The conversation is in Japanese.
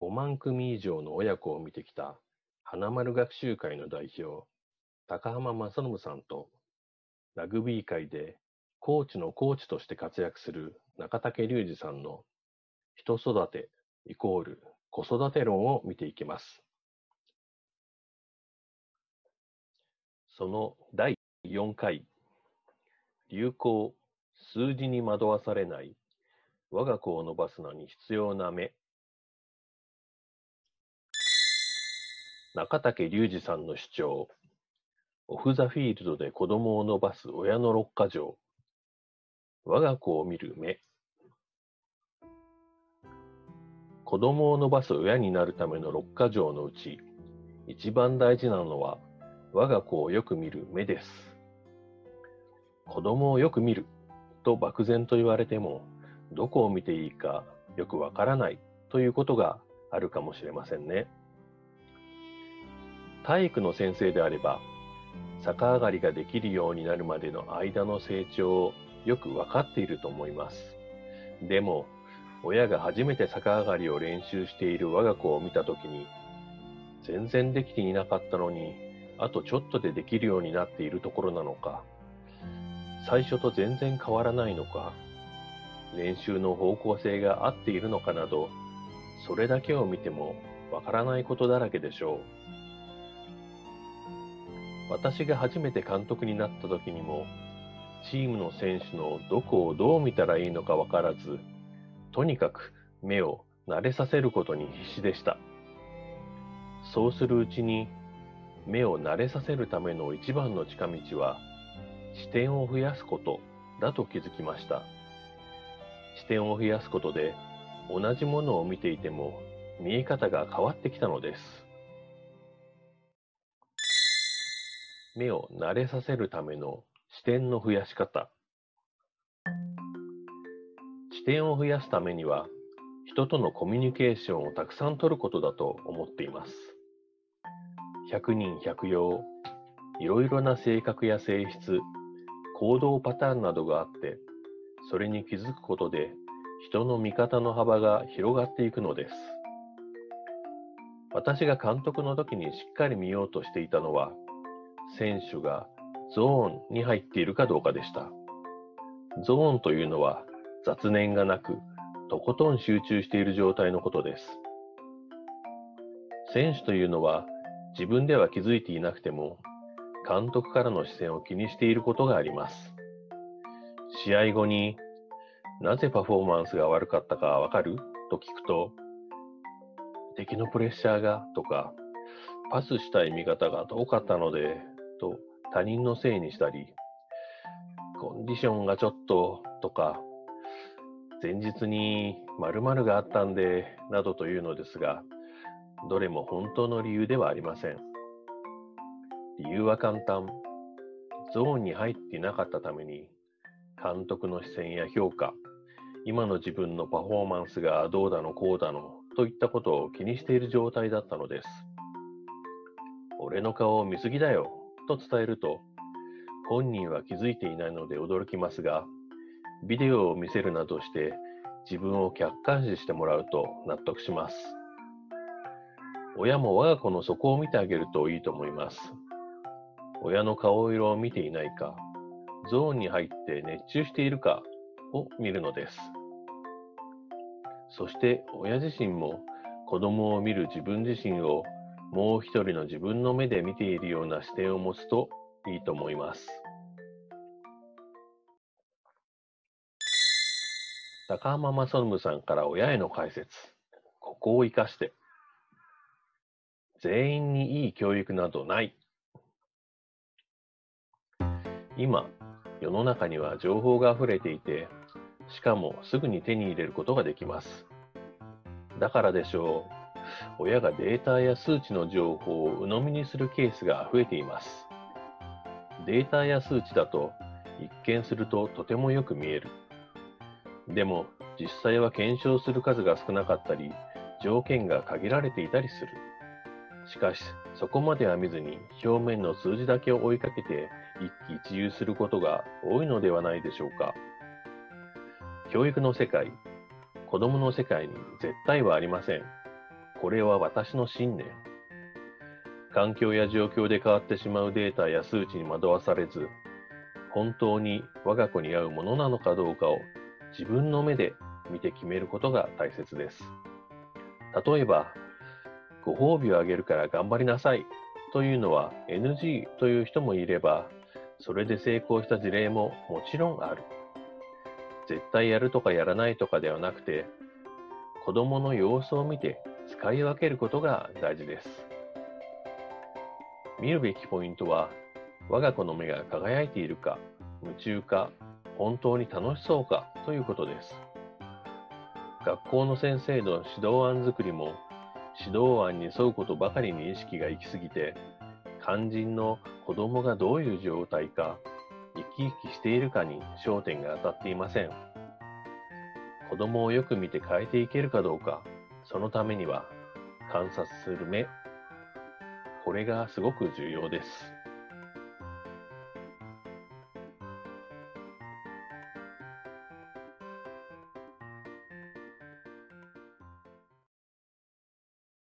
5万組以上の親子を見てきた花丸学習会の代表、高浜正信さんと、ラグビー界でコーチのコーチとして活躍する中竹隆二さんの人育てイコール子育て論を見ていきます。その第4回、流行、数字に惑わされない、我が子を伸ばすのに必要な目。中竹隆二さんの主張、オフ・ザ・フィールドで子供を伸ばす親の六か条。我が子を見る目。子供を伸ばす親になるための六か条のうち、一番大事なのは、我が子をよく見る目です。子供をよく見ると漠然と言われても、どこを見ていいかよくわからないということがあるかもしれませんね。体育の先生であれば、逆上がりができるようになるまでの間の成長をよくわかっていると思います。でも、親が初めて逆上がりを練習している我が子を見たときに、全然できていなかったのに、あとちょっとでできるようになっているところなのか、最初と全然変わらないのか、練習の方向性が合っているのかなど、それだけを見てもわからないことだらけでしょう。私が初めて監督になった時にも、チームの選手のどこをどう見たらいいのか分からず、とにかく目を慣れさせることに必死でした。そうするうちに、目を慣れさせるための一番の近道は、視点を増やすことだと気づきました。視点を増やすことで、同じものを見ていても見え方が変わってきたのです。目を慣れさせるための視点の増やし方。視点を増やすためには、人とのコミュニケーションをたくさん取ることだと思っています。百人百様、いろいろな性格や性質、行動パターンなどがあって、それに気づくことで人の見方の幅が広がっていくのです。私が監督の時にしっかり見ようとしていたのは、選手がゾーンに入っているかどうかでした。ゾーンというのは雑念がなく、とことん集中している状態のことです。選手というのは自分では気づいていなくても、監督からの視線を気にしていることがあります。試合後になぜパフォーマンスが悪かったかわかる？と聞くと、敵のプレッシャーが？とか、パスしたい味方が遠かったのでと他人のせいにしたり、コンディションがちょっととか、前日に〇〇があったんで、などというのですが、どれも本当の理由ではありません。理由は簡単。ゾーンに入っていなかったために、監督の視線や評価、今の自分のパフォーマンスがどうだのこうだのといったことを気にしている状態だったのです。俺の顔を見すぎだよと伝えると、本人は気づいていないので驚きますが、ビデオを見せるなどして自分を客観視してもらうと納得します。親も我が子の底を見てあげるといいと思います。親の顔色を見ていないか、ゾーンに入って熱中しているかを見るのです。そして親自身も子供を見る自分自身をもう一人の自分の目で見ているような視点を持つといいと思います。高浜正信さんから親への解説。ここを生かして。全員にいい教育などない。今、世の中には情報が溢れていて、しかもすぐに手に入れることができます。だからでしょう。親がデータや数値の情報を鵜呑みにするケースが増えています。データや数値だと一見するととてもよく見える。でも実際は検証する数が少なかったり、条件が限られていたりする。しかし、そこまでは見ずに表面の数字だけを追いかけて一喜一憂することが多いのではないでしょうか。教育の世界、子供の世界に絶対はありません。これは私の信念。環境や状況で変わってしまうデータや数値に惑わされず、本当に我が子に合うものなのかどうかを自分の目で見て決めることが大切です。例えば、ご褒美をあげるから頑張りなさいというのは NG という人もいれば、それで成功した事例ももちろんある。絶対やるとかやらないとかではなくて、子供の様子を見て使い分けることが大事です。見るべきポイントは、我が子の目が輝いているか、夢中か、本当に楽しそうかということです。学校の先生の指導案作りも指導案に沿うことばかりに意識が行き過ぎて肝心の子供がどういう状態か生き生きしているかに焦点が当たっていません子供をよく見て変えていけるかどうかそのためには観察する目これがすごく重要です。